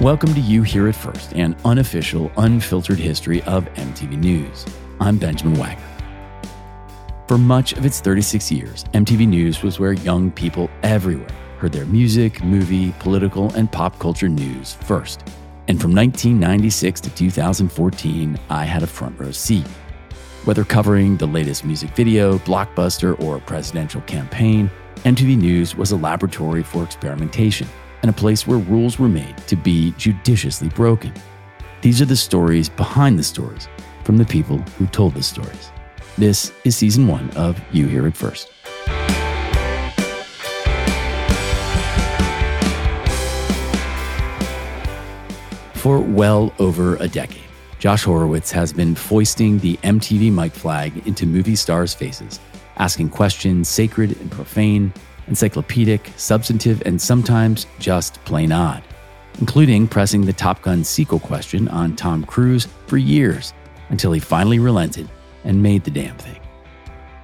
Welcome to You Hear It First, an unofficial, unfiltered history of MTV News. I'm Benjamin Wagner. For much of its 36 years, MTV News was where young people everywhere heard their music, movie, political, and pop culture news first. And from 1996 to 2014, I had a front row seat. Whether covering the latest music video, blockbuster, or presidential campaign, MTV News was a laboratory for experimentation and a place where rules were made to be judiciously broken. These are the stories behind the stories from the people who told the stories. This is season one of You Hear It First. For well over a decade, Josh Horowitz has been foisting the MTV mic flag into movie stars' faces, asking questions sacred and profane encyclopedic, substantive, and sometimes just plain odd, including pressing the Top Gun sequel question on Tom Cruise for years until he finally relented and made the damn thing.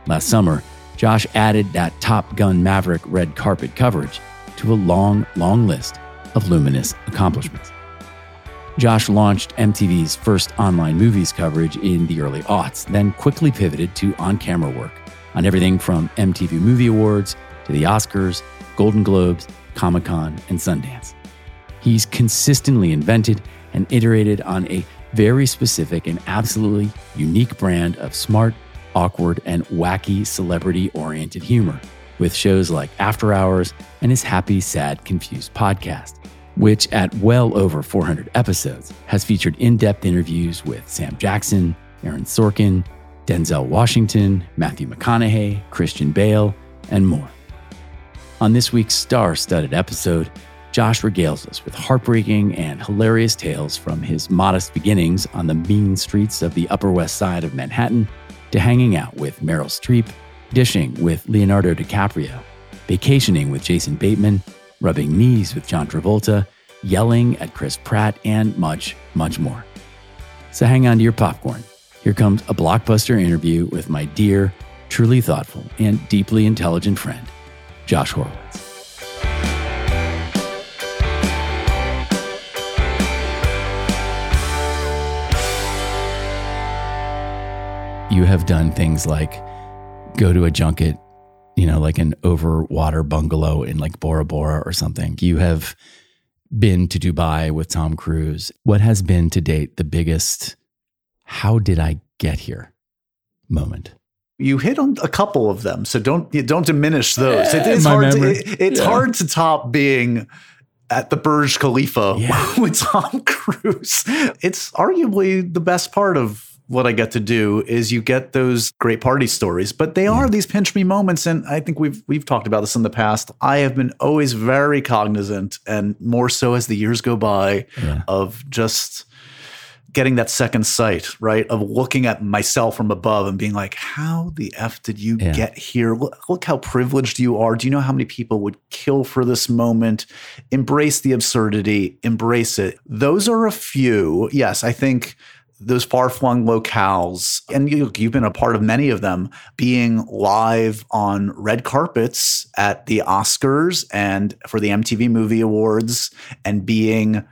Last summer, Josh added that Top Gun Maverick red carpet coverage to a long, long list of luminous accomplishments. Josh launched MTV's first online movies coverage in the early aughts, then quickly pivoted to on camera work on everything from MTV Movie Awards to the Oscars, Golden Globes, Comic Con, and Sundance. He's consistently invented and iterated on a very specific and absolutely unique brand of smart, awkward, and wacky celebrity oriented humor with shows like After Hours and his Happy, Sad, Confused podcast, which at well over 400 episodes has featured in depth interviews with Sam Jackson, Aaron Sorkin, Denzel Washington, Matthew McConaughey, Christian Bale, and more. On this week's star studded episode, Josh regales us with heartbreaking and hilarious tales from his modest beginnings on the mean streets of the Upper West Side of Manhattan to hanging out with Meryl Streep, dishing with Leonardo DiCaprio, vacationing with Jason Bateman, rubbing knees with John Travolta, yelling at Chris Pratt, and much, much more. So hang on to your popcorn. Here comes a blockbuster interview with my dear, truly thoughtful, and deeply intelligent friend, Josh Horowitz. You have done things like go to a junket, you know, like an overwater bungalow in like Bora Bora or something. You have been to Dubai with Tom Cruise. What has been to date the biggest, how did I get here moment? You hit on a couple of them, so don't don't diminish those. It eh, is hard. To, it, it's yeah. hard to top being at the Burj Khalifa yeah. with Tom Cruise. It's arguably the best part of what I get to do is you get those great party stories, but they are these pinch me moments. And I think we've we've talked about this in the past. I have been always very cognizant, and more so as the years go by, of just getting that second sight, right? Of looking at myself from above and being like, how the F did you yeah. get here? Look, look, how privileged you are. Do you know how many people would kill for this moment? Embrace the absurdity, embrace it. Those are a few. Yes, I think those far flung locales, and you, have been a part of many of them, being live on red carpets at the Oscars and for the MTV Movie Awards, and being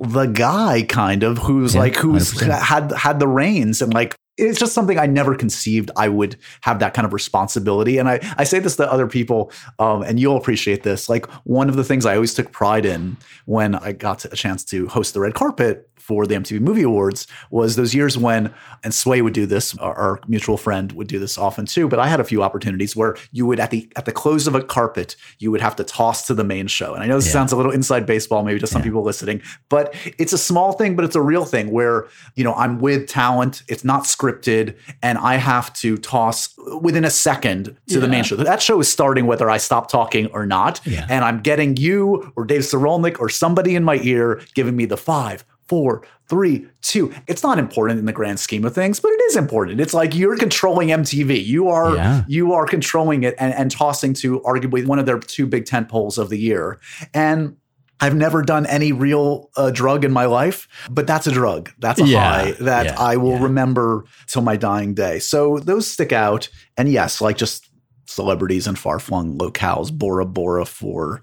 the guy kind of who's yeah, like who's 100%. had had the reins and like it's just something I never conceived I would have that kind of responsibility. And I, I say this to other people, um, and you'll appreciate this. Like one of the things I always took pride in when I got a chance to host the red carpet for the MTV Movie Awards was those years when, and Sway would do this, our, our, mutual friend would do this often too. But I had a few opportunities where you would at the at the close of a carpet, you would have to toss to the main show. And I know this yeah. sounds a little inside baseball, maybe to some yeah. people listening, but it's a small thing, but it's a real thing where you know I'm with talent. It's not scripted, and I have to toss within a second to yeah. the main show. That show is starting whether I stop talking or not, and I'm getting you or Dave Sirulnick or somebody in my ear giving me the five four, three, two. It's not important in the grand scheme of things, but it is important. It's like you're controlling MTV. You are yeah. you are controlling it and, and tossing to arguably one of their two big tent poles of the year. And I've never done any real uh, drug in my life, but that's a drug. That's a yeah, high that yeah, I will remember till my dying day. So those stick out. And yes, like just celebrities in far flung locales. Bora Bora for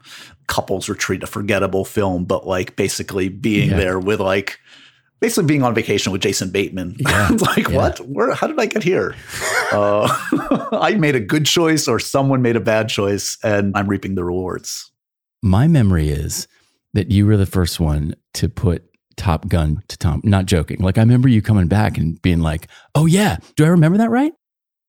couples retreat, a forgettable film, but like basically being yeah. there with like basically being on vacation with Jason Bateman. Yeah. like, yeah. what? Where? How did I get here? uh, I made a good choice, or someone made a bad choice, and I'm reaping the rewards. My memory is that you were the first one to put Top Gun to Tom. Not joking. Like I remember you coming back and being like, "Oh yeah, do I remember that right?"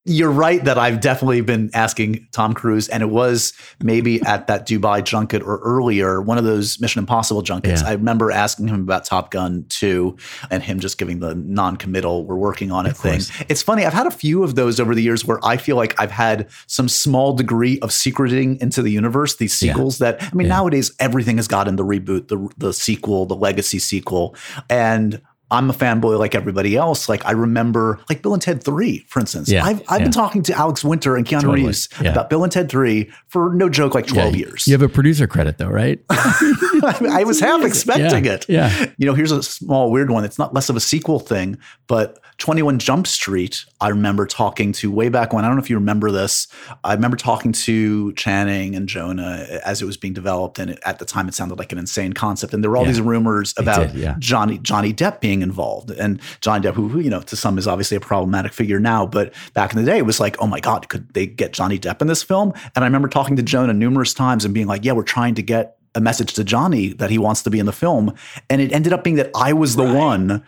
You're right that I've definitely been asking Tom Cruise, and it was maybe at that Dubai junket or earlier, one of those Mission Impossible junkets. Yeah. I remember asking him about Top Gun 2 and him just giving the non committal, we're working on it thing. It's funny, I've had a few of those over the years where I feel like I've had some small degree of secreting into the universe, these sequels yeah. that, I mean, yeah. nowadays everything has gotten the reboot, the, the sequel, the legacy sequel. And I'm a fanboy like everybody else. Like I remember, like Bill and Ted Three, for instance. Yeah, I've, I've yeah. been talking to Alex Winter and Keanu totally. Reeves yeah. about Bill and Ted Three for no joke, like 12 years. You have a producer credit though, right? I was half expecting it. Yeah. You know, here's a small weird one. It's not less of a sequel thing, but 21 Jump Street, I remember talking to way back when. I don't know if you remember this. I remember talking to Channing and Jonah as it was being developed, and it, at the time it sounded like an insane concept. And there were all these rumors about did, Johnny Johnny Depp being involved. And Johnny Depp, who, you know, to some is obviously a problematic figure now, but back in the day, it was like, oh my God, could they get Johnny Depp in this film? And I remember talking to Jonah numerous times and being like, yeah, we're trying to get a message to Johnny that he wants to be in the film. And it ended up being that I was the right. one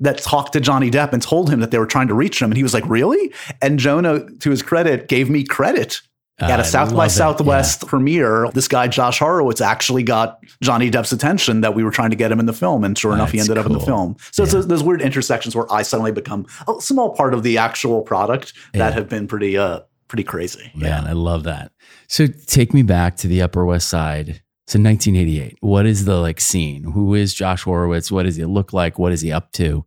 that talked to Johnny Depp and told him that they were trying to reach him. And he was like, really? And Jonah, to his credit, gave me credit at a South by Southwest yeah. premiere, this guy Josh Horowitz actually got Johnny Depp's attention that we were trying to get him in the film, and sure enough, he ended cool. up in the film. So yeah. it's those weird intersections where I suddenly become a small part of the actual product that yeah. have been pretty, uh, pretty crazy. Man, I love that. So take me back to the Upper West Side. So 1988. What is the like scene? Who is Josh Horowitz? What does he look like? What is he up to?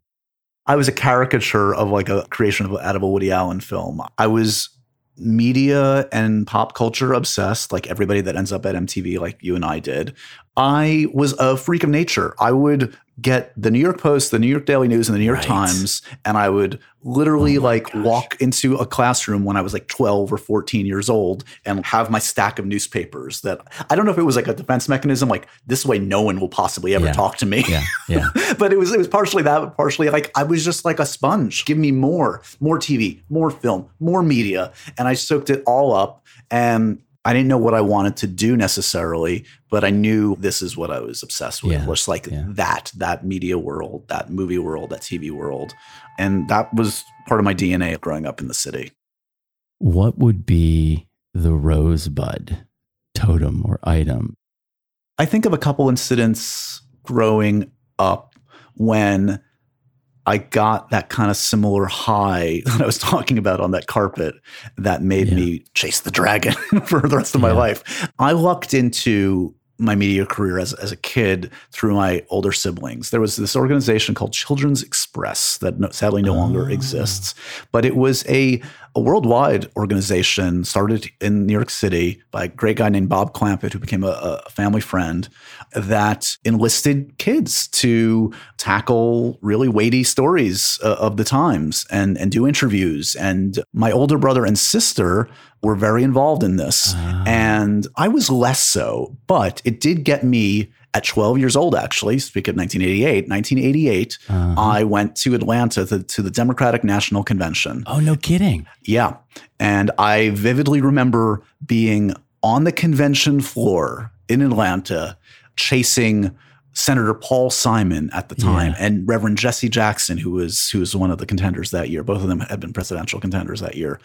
I was a caricature of like a creation of out of a Woody Allen film. I was media and pop culture obsessed, like everybody that ends up at MTV, like you and I did. I was a freak of nature. I would get the New York Post, the New York Daily News, and the New York right. Times, and I would literally oh like gosh. walk into a classroom when I was like 12 or 14 years old and have my stack of newspapers that I don't know if it was like a defense mechanism, like this way no one will possibly ever yeah. talk to me. Yeah. Yeah. but it was it was partially that, but partially like I was just like a sponge. Give me more, more TV, more film, more media. And I soaked it all up. And I didn't know what I wanted to do necessarily, but I knew this is what I was obsessed with. Yeah, just like yeah. that, that media world, that movie world, that TV world. And that was part of my DNA growing up in the city. What would be the rosebud totem or item? I think of a couple incidents growing up when I got that kind of similar high that I was talking about on that carpet that made yeah. me chase the dragon for the rest of my yeah. life. I lucked into my media career as, as a kid through my older siblings. There was this organization called Children's Express that no, sadly no oh. longer exists, ah. but it was a, a worldwide organization started in New York City by a great guy named Bob Clampitt, who became a, a family friend that enlisted kids to tackle really weighty stories uh, of the times and, and do interviews. And my older brother and sister were very involved in this. Uh. And I was less so, but it did get me at 12 years old, actually, speak of 1988, 1988, uh-huh. I went to Atlanta to, to, the Democratic National Convention. Oh, no kidding. Yeah. And I vividly remember being on the convention floor in Atlanta chasing Senator Paul Simon at the time yeah. and Reverend Jesse Jackson, who was who was one of the contenders that year. Both of them had been presidential contenders that year.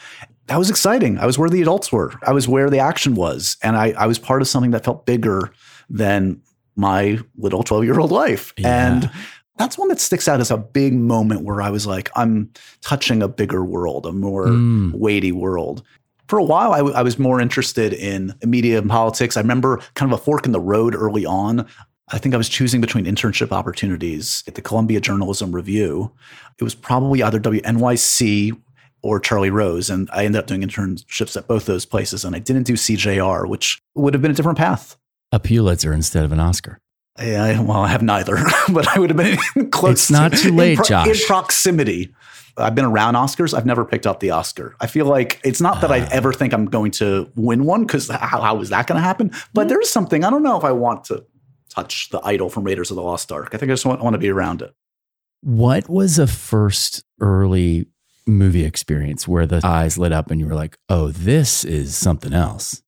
That was exciting. I was where the adults were. I was where the action was, and I, I was part of something that felt bigger than my little twelve year old life. Yeah. And that's one that sticks out as a big moment where I was like, I'm touching a bigger world, a more mm. weighty world for a while, I, w- I was more interested in media and politics. I remember kind of a fork in the road early on. I think I was choosing between internship opportunities at the Columbia Journalism Review. It was probably either WNYC or Charlie Rose. And I ended up doing internships at both those places. And I didn't do CJR, which would have been a different path. A Pulitzer instead of an Oscar. Yeah, well, I have neither, but I would have been close. It's not too late, in pro- Josh. In proximity. I've been around Oscars. I've never picked up the Oscar. I feel like it's not that uh, I ah. ever think I'm going to win one because how, how is that going to happen? But mm-hmm. there's something I don't know if I want to touch the idol from Raiders of the Lost Ark. I think I just want, want to be around it. What was a first early movie experience where the eyes lit up and you were like, "Oh, this is something else"?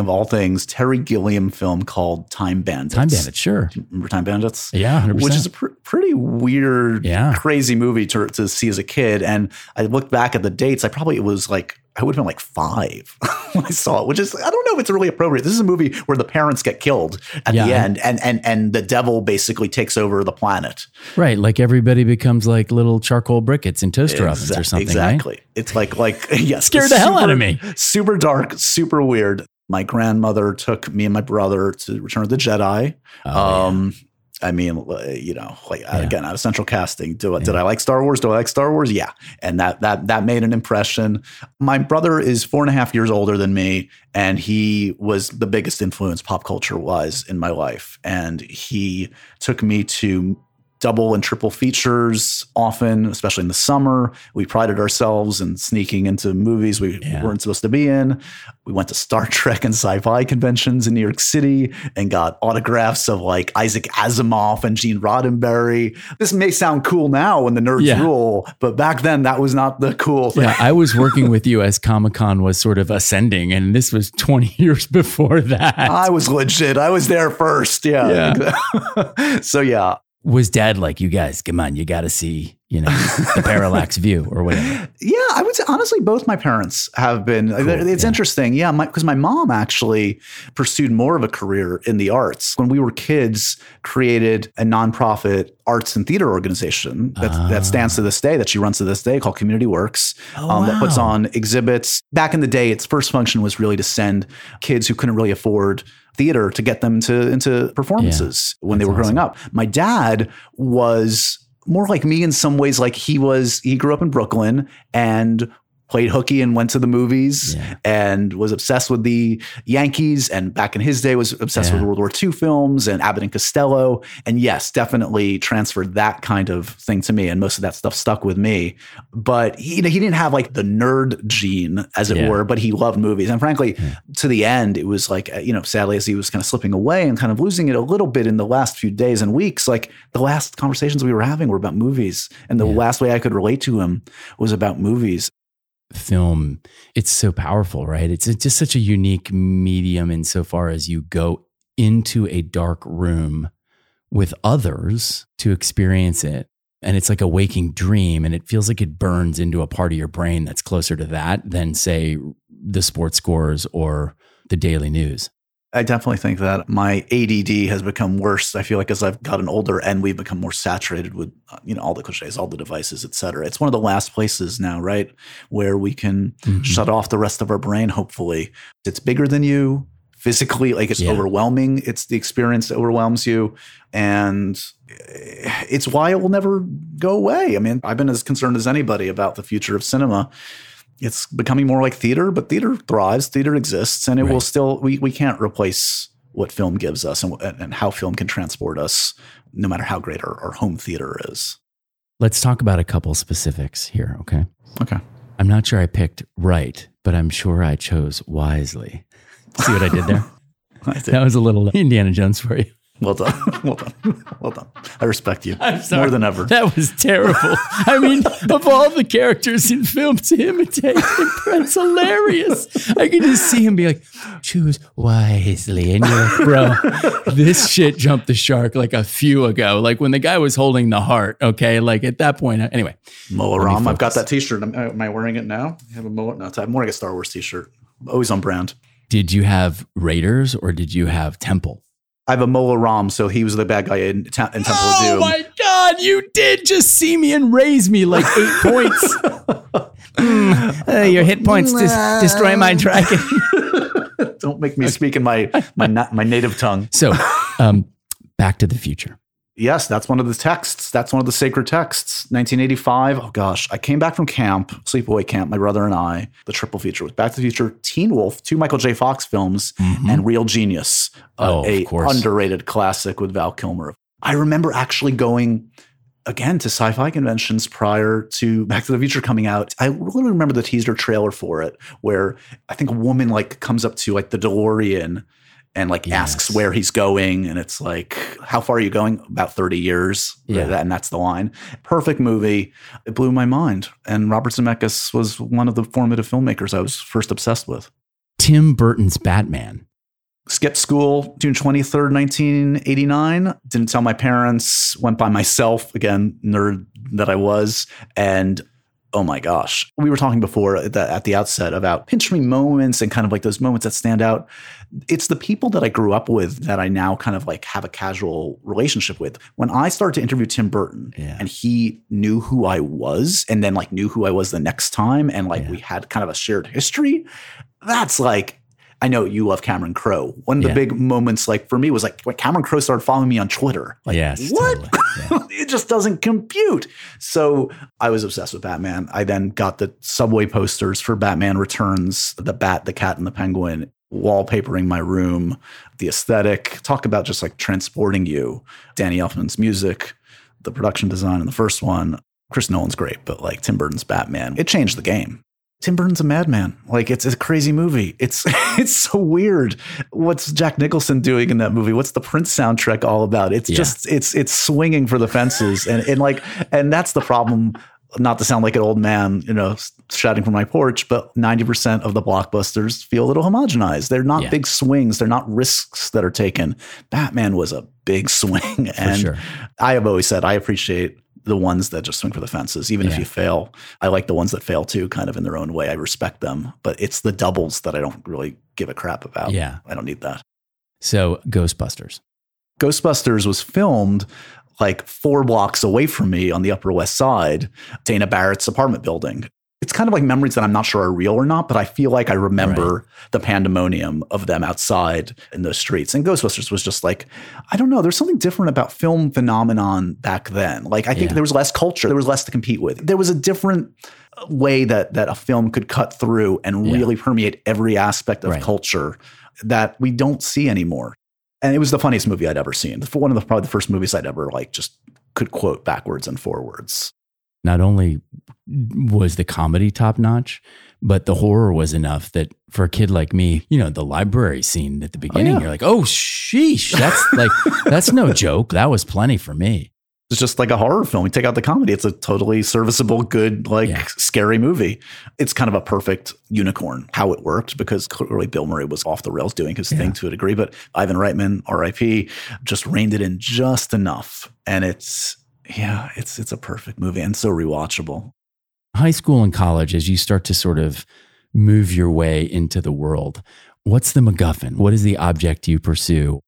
Of all things, Terry Gilliam film called Time Bandits. Time Bandits, sure. Remember Time Bandits? Yeah, 100%. which is a pr- pretty weird, yeah. crazy movie to, to see as a kid. And I looked back at the dates. I probably it was like I would have been like five when I saw it, which is I don't know if it's really appropriate. This is a movie where the parents get killed at yeah. the end, and and and the devil basically takes over the planet. Right, like everybody becomes like little charcoal briquettes in toaster ovens or something. Exactly. Right? It's like like yes, scare the super, hell out of me. Super dark, super weird my grandmother took me and my brother to Return of the Jedi. Oh, um, yeah. I mean, you know, like yeah. again, out of central casting. Do, yeah. Did I like Star Wars? Do I like Star Wars? Yeah, and that that that made an impression. My brother is four and a half years older than me, and he was the biggest influence pop culture was in my life. And he took me to double and triple features often, especially in the summer. We prided ourselves in sneaking into movies we yeah. weren't supposed to be in. We went to Star Trek and sci fi conventions in New York City and got autographs of like Isaac Asimov and Gene Roddenberry. This may sound cool now when the nerds yeah. rule, but back then that was not the cool thing. Yeah, I was working with you as Comic Con was sort of ascending, and this was 20 years before that. I was legit. I was there first. Yeah. yeah. so, yeah, was dad like you guys come on you got to see you know the parallax view or whatever yeah i would say honestly both my parents have been cool, it's yeah. interesting yeah because my, my, mom actually pursued more of a career in the arts when we were kids created a nonprofit arts and theater organization that, that ah. stands to this day that she runs to this day called community works oh, um, wow. that puts on exhibits back in the day its first function was really to send kids who couldn't really afford theater to get them to into performances yeah, when they were growing up. My dad was more like me in some ways like he was he grew up in Brooklyn and played hooky and went to the movies yeah. and was obsessed with the Yankees and back in his day was obsessed yeah. with World War II films and Abbott and Costello. And yes, definitely transferred that kind of thing to me. And most of that stuff stuck with me. But he, you know, he didn't have like the nerd gene, as it yeah. were, but he loved movies. And frankly, to the end, it was like, you know, sadly, as he was kind of slipping away and kind of losing it a little bit in the last few days and weeks, like the last conversations we were having were about movies. And the last way I could relate to him was about movies film, it's so powerful, right? It's just such a unique medium insofar as you go into a dark room with others to experience it. And it's like a waking dream, and it feels like it burns into a part of your brain that's closer to that than, say, the sports scores or the daily news. I definitely think that my ADD has become worse. I feel like as I've gotten older and we've become more saturated with, uh, you know, all the cliches, all the devices, et cetera. It's one of the last places now, right, where we can mm-hmm. shut off the rest of our brain. Hopefully, it's bigger than you physically. Like it's yeah. overwhelming. It's the experience that overwhelms you, and it's why it will never go away. I mean, I've been as concerned as anybody about the future of cinema it's becoming more like theater, but theater thrives, theater exists, and it right. will still, we, we can't replace what film gives us and, and how film can transport us, no matter how great our, our home theater is. Let's talk about a couple specifics here, okay? Okay. I'm not sure I picked right, but I'm sure I chose wisely. See what I did there? I did. That was a little Indiana Jones for you. Well done. Well done. Well done. I respect you more than ever. That was terrible. I mean, of all the characters in film to imitate him, that's hilarious. I can just see him be like, choose wisely. And you're like, bro, this shit jumped the shark like a few ago. Like when the guy was holding the heart, okay? Like at that point, uh, anyway. Mola Ram. I've got that t shirt. Am, am, I wearing it now? I have a Mola. No, I'm wearing a Star Wars t shirt. Always on brand. Did you have Raiders or did you have Temple? I have a Mola Ram, so he was the bad guy in, in Temple oh of Doom. Oh my god, you did just see me and raise me like eight points. mm, uh, your hit points dis- destroy my dragon. Don't make me speak in my my my native tongue. So, um, Back to the Future. Yes, that's one of the texts. That's one of the sacred texts. 1985. Oh gosh, I came back from camp, sleepaway camp. My brother and I. The triple feature was Back to the Future, Teen Wolf, two Michael J. Fox films, mm-hmm. and Real Genius, uh, oh, a underrated classic with Val Kilmer. I remember actually going again to sci-fi conventions prior to Back to the Future coming out. I really remember the teaser trailer for it, where I think a woman like comes up to like the DeLorean and like yes. asks where he's going, and it's like, "How far are you going?" About thirty years. Yeah, and that's the line. Perfect movie. It blew my mind. And Robert Zemeckis was one of the formative filmmakers I was first obsessed with. Tim Burton's Batman skipped school June 23rd, 1989. Didn't tell my parents, went by myself, again, nerd that I was. And oh my gosh, we were talking before at the, at the outset about pinch me moments and kind of like those moments that stand out. It's the people that I grew up with that I now kind of like have a casual relationship with. When I started to interview Tim Burton yeah. and he knew who I was and then like knew who I was the next time and like yeah. we had kind of a shared history, that's like I know you love Cameron Crowe. One of the big moments, like for me, was like when Cameron Crowe started following me on Twitter. Like, yes, what? Totally. Yeah. it just doesn't compute. So I was obsessed with Batman. I then got the subway posters for Batman Returns, the Bat, the Cat, and the Penguin, wallpapering my room, the aesthetic. Talk about just like transporting you. Danny Elfman's music, the production design in the first one. Chris Nolan's great, but like Tim Burton's Batman, it changed the game. Tim Burton's a madman. Like it's a crazy movie. It's it's so weird. What's Jack Nicholson doing in that movie? What's the Prince soundtrack all about? It's yeah. just it's it's swinging for the fences, and and like and that's the problem. Not to sound like an old man, you know, shouting from my porch, but ninety percent of the blockbusters feel a little homogenized. They're not yeah. big swings. They're not risks that are taken. Batman was a big swing, and sure. I have always said I appreciate the ones that just swing for the fences, even yeah. if you fail. I like the ones that fail too, kind of in their own way. I respect them, but it's the doubles that I don't really give a crap about. Yeah. I don't need that. So, Ghostbusters. Ghostbusters was filmed like four blocks away from me on the Upper West Side, Dana Barrett's apartment building it's kind of like memories that I'm not sure are real or not, but I feel like I remember right. the pandemonium of them outside in those streets. And Ghostbusters was just like, I don't know, there's something different about film phenomenon back then. Like I think yeah. there was less culture, there was less to compete with. There was a different way that that a film could cut through and yeah. really permeate every aspect of right. culture that we don't see anymore. And it was the funniest movie I'd ever seen. One of the probably the first movies I'd ever like just could quote backwards and forwards not only was the comedy top notch, but the horror was enough that for a kid like me, you know, the library scene at the oh, beginning, oh, yeah. you're like, oh, sheesh, that's like, that's no joke. That was plenty for me. It's just like a horror film. You take out the comedy, it's a totally serviceable, good, like yeah. scary movie. It's kind of a perfect unicorn how it worked because clearly Bill Murray was off the rails doing his yeah. thing to a degree, but Ivan Reitman, RIP, just reined it in just enough. And it's, yeah, it's it's a perfect movie and so rewatchable. High school and college, as you start to sort of move your way into the world, what's the MacGuffin? What is the object you pursue?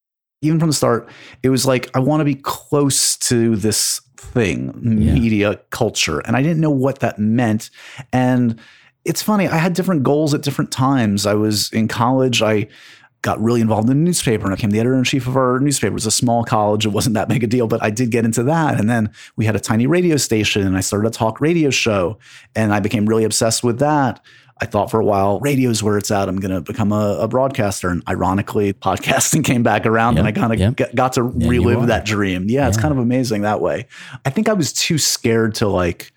Even from the start, it was like I want to be close to this thing, yeah. media culture, and I didn't know what that meant. And it's funny, I had different goals at different times. I was in college. I got really involved in the newspaper and I became the editor in chief of our newspaper. It was a small college. It wasn't that big a deal, but I did get into that. And then we had a tiny radio station and I started a talk radio show and I became really obsessed with that. I thought for a while, radio's where it's at. I'm going to become a, a, broadcaster. And ironically, podcasting came back around yep, and I kind of yep. got to relive that dream. Yeah, yeah, it's kind of amazing that way. I think I was too scared to like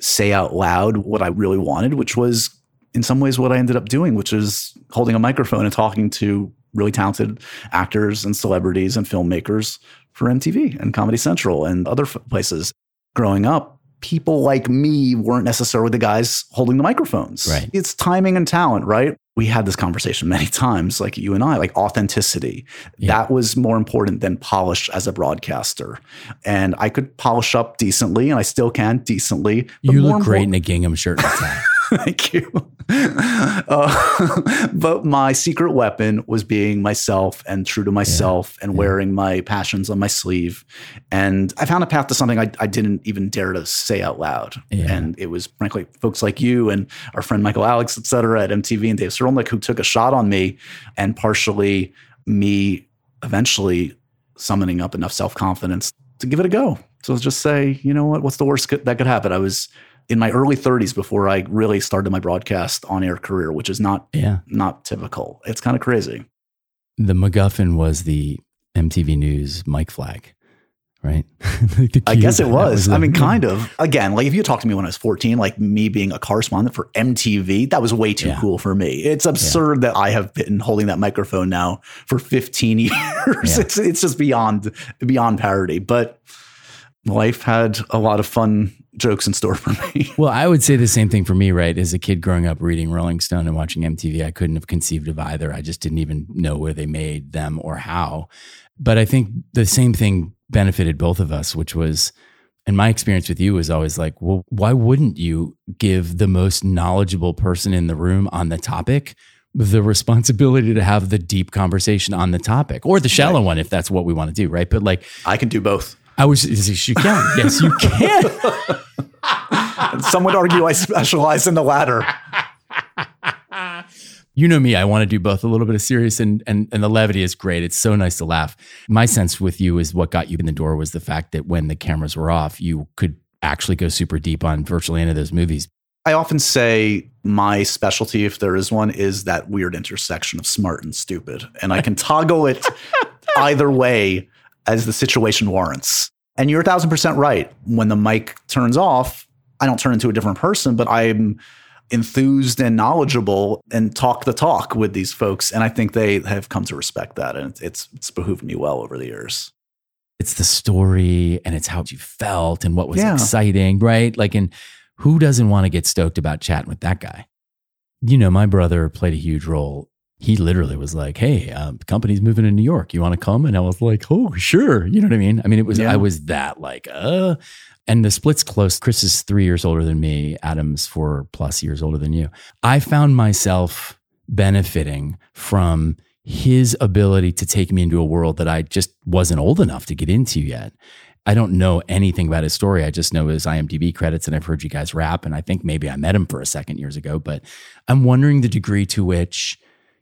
say out loud what I really wanted, which was in some ways what I ended up doing, which is holding a microphone and talking to really talented actors and celebrities and filmmakers for MTV and Comedy Central and other f- places. Growing up, people like me weren't necessarily the guys holding the microphones. Right. It's timing and talent, right? We had this conversation many times, like you and I, like authenticity. Yeah. That was more important than polish as a broadcaster. And I could polish up decently, and I still can decently. You look great in a gingham shirt. Thank you. Uh, but my secret weapon was being myself and true to myself yeah. and yeah. wearing my passions on my sleeve. And I found a path to something I, I didn't even dare to say out loud. Yeah. And it was frankly folks like you and our friend Michael Alex, et cetera, at MTV and Dave Sirulnick who took a shot on me and partially me eventually summoning up enough self confidence to give it a go. So just say, you know what, what's the worst that could happen? I was in my early 30s before I really started my broadcast on air career, which is not yeah. not typical. It's kind of crazy. The MacGuffin was the MTV News mic flag, right? I guess it was. was I mean, kind of. Again, like if you talked to me when I was 14, like me being a correspondent for MTV, that was way too yeah. cool for me. It's absurd yeah. that I have been holding that microphone now for 15 years. It's it's just beyond beyond parody. But life had a lot of fun jokes in store for me. Well, I would say the same thing for me, right? As a kid growing up reading Rolling Stone and watching MTV, I couldn't have conceived of either. I just didn't even know where they made them or how. But I think the same thing benefited both of us, which was, and my experience with you was always like, well, why wouldn't you give the most knowledgeable person in the room on the topic the responsibility to have the deep conversation on the topic or the shallow right. one if that's what we want to do, right? But like, I can do both. I was, is you can. yes, you can. Some would argue I specialize in the latter. you know me, I want to do both a little bit of serious and, and and the levity is great. It's so nice to laugh. My sense with you is what got you in the door was the fact that when the cameras were off, you could actually go super deep on virtually any of those movies. I often say my specialty, if there is one, is that weird intersection of smart and stupid. And I can toggle it either way as the situation warrants. And you're a thousand percent right. When the mic turns off, I don't turn into a different person, but I'm enthused and knowledgeable and talk the talk with these folks. And I think they have come to respect that. And it's, it's behooved me well over the years. It's the story and it's how you felt and what was yeah. exciting, right? Like, and who doesn't want to get stoked about chatting with that guy? You know, my brother played a huge role he literally was like, "Hey, the company's moving to New York. You want to come?" And I was like, "Oh, sure." You know what I mean? I mean, it was yeah. I was that like, uh, and the split's close. Chris is three years older than me. Adam's four plus years older than you. I found myself benefiting from his ability to take me into a world that I just wasn't old enough to get into yet. I don't know anything about his story. I just know his IMDb credits and I've heard you guys rap. And I think maybe I met him for a second years ago, but I'm wondering the degree to which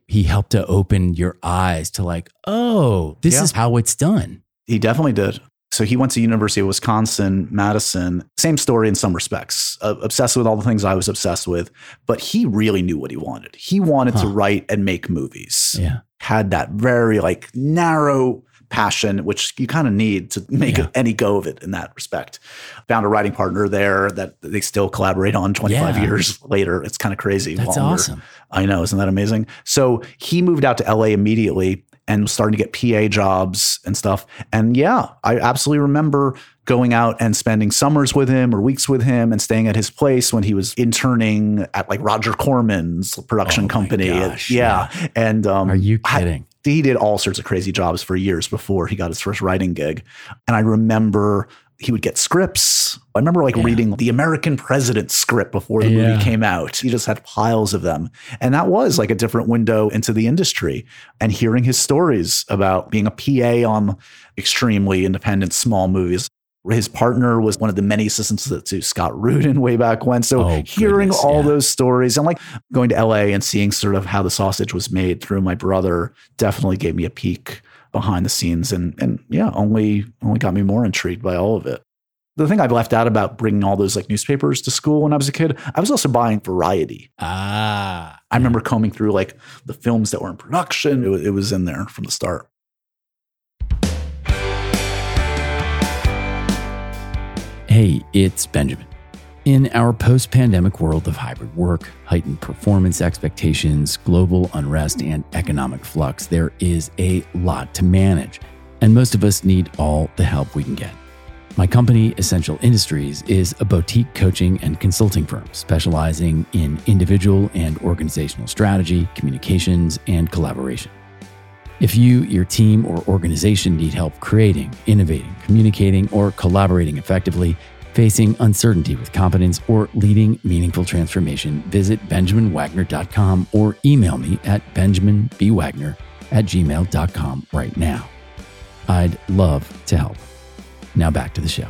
he helped to open your eyes to like, oh, this yeah. is how it's done. He definitely did. So he went to University of Wisconsin, Madison. Same story in some respects. Uh, obsessed with all the things I was obsessed with, but he really knew what he wanted. He wanted huh. to write and make movies. Yeah. Had that very like narrow passion, which you kind of need to make yeah. any go of it in that respect. Found a writing partner there that they still collaborate on 25 yeah. years later. It's kind of crazy. That's longer. awesome. I know. Isn't that amazing? So he moved out to LA immediately and was starting to get PA jobs and stuff. And yeah, I absolutely remember going out and spending summers with him or weeks with him and staying at his place when he was interning at like Roger Corman's production oh company. Gosh, yeah. yeah. And um, are you kidding? He did all sorts of crazy jobs for years before he got his first writing gig. And I remember he would get scripts. I remember like yeah. reading the American President script before the yeah. movie came out. He just had piles of them. And that was like a different window into the industry and hearing his stories about being a PA on extremely independent small movies. His partner was one of the many assistants to Scott Rudin way back when. So oh, hearing goodness, all yeah. those stories and like going to LA and seeing sort of how the sausage was made through my brother definitely gave me a peek behind the scenes and and yeah, only only got me more intrigued by all of it. The thing I've left out about bringing all those like newspapers to school when I was a kid, I was also buying Variety. Ah, I remember combing through like the films that were in production. It, it was in there from the start. Hey, it's Benjamin. In our post pandemic world of hybrid work, heightened performance expectations, global unrest, and economic flux, there is a lot to manage, and most of us need all the help we can get. My company, Essential Industries, is a boutique coaching and consulting firm specializing in individual and organizational strategy, communications, and collaboration. If you, your team, or organization need help creating, innovating, communicating, or collaborating effectively, facing uncertainty with competence, or leading meaningful transformation, visit benjaminwagner.com or email me at benjaminbwagner at gmail.com right now. I'd love to help. Now back to the show.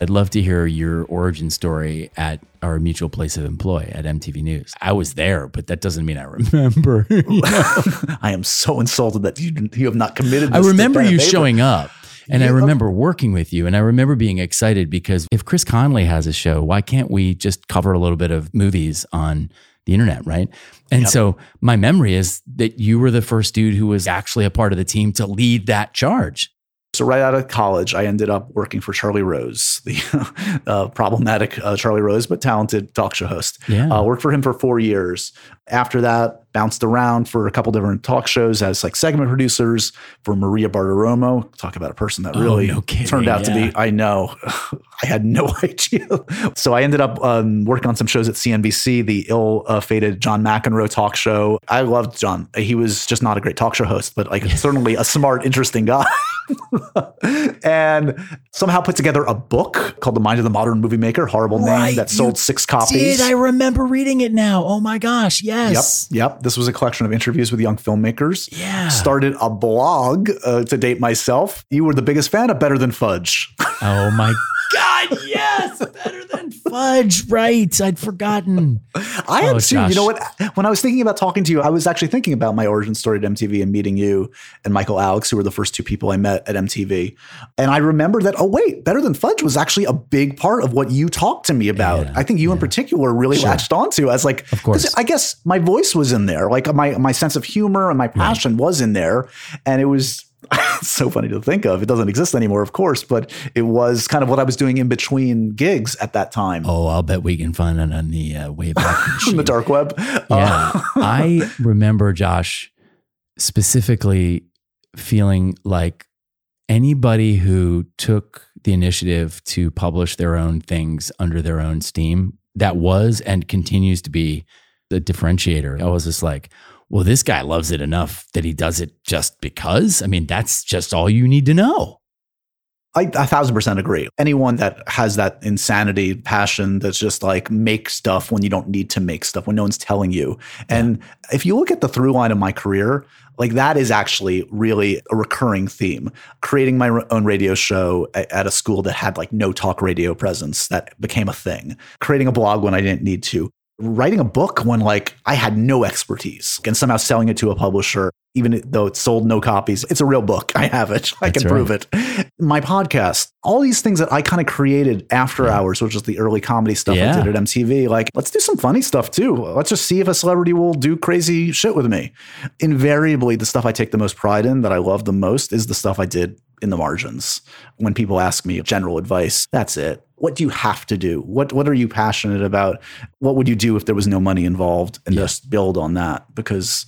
I'd love to hear your origin story at our mutual place of employ at MTV News. I was there, but that doesn't mean I remember. I am so insulted that you, you have not committed. I remember you showing up. And yeah. I remember working with you, and I remember being excited because if Chris Connelly has a show, why can't we just cover a little bit of movies on the internet, right? And yep. so my memory is that you were the first dude who was actually a part of the team to lead that charge. So right out of college, I ended up working for Charlie Rose, the uh, problematic uh, Charlie Rose, but talented talk show host. Yeah. Uh, worked for him for four years. After that, bounced around for a couple different talk shows as like segment producers for Maria Bartiromo. Talk about a person that really oh, no turned out yeah. to be. I know, I had no idea. so I ended up um, working on some shows at CNBC, the ill-fated John McEnroe talk show. I loved John. He was just not a great talk show host, but like certainly a smart, interesting guy. and somehow put together a book called The Mind of the Modern Movie Maker, horrible Right, name that sold six copies. Did I remember reading it now? Oh my gosh, yes. Yep, yep. This was a collection of interviews with young filmmakers. Yeah. Started a blog uh, to date myself. You were the biggest fan of Better Than Fudge. Oh my god, yes, better than fudge. Right, I'd forgotten. I am Oh, too. You know what? When I was thinking about talking to you, I was actually thinking about my origin story at MTV and meeting you and Michael Alex, who were the first two people I met at MTV. And I remember that, oh, wait, Better Than Fudge was actually a big part of what you talked to me about. Yeah, I think you in particular really latched onto as like, Of course. 'cause I guess my voice was in there. Like my, my sense of humor and my passion was in there. And it was, it's so funny to think of. It doesn't exist anymore, of course, but it was kind of what I was doing in between gigs at that time Oh, I'll bet we can find it on the uh, Wayback in Machine. the dark web. Yeah. Uh, I remember Josh specifically feeling like anybody who took the initiative to publish their own things under their own steam, that was and continues to be the differentiator. I was just like, well, this guy loves it enough that he does it just because. I mean, that's just all you need to know. I a thousand percent agree. Anyone that has that insanity, passion that's just like make stuff when you don't need to make stuff, when no one's telling you. And if you look at the through line of my career, like that is actually really a recurring theme. Creating my own radio show at a school that had like no talk radio presence that became a thing. Creating a blog when I didn't need to. Writing a book when like I had no expertise and somehow selling it to a publisher, even though it sold no copies. It's a real book. I have it. I That's can right. prove it my podcast, all these things that I kind of created after hours, which is the early comedy stuff Yeah. I did at MTV. Like, let's do some funny stuff too. Let's just see if a celebrity will do crazy shit with me. Invariably, the stuff I take the most pride in, that I love the most, is the stuff I did in the margins. When people ask me general advice, that's it. What do you have to do? What What are you passionate about? What would you do if there was no money involved? And Yeah. just build on that because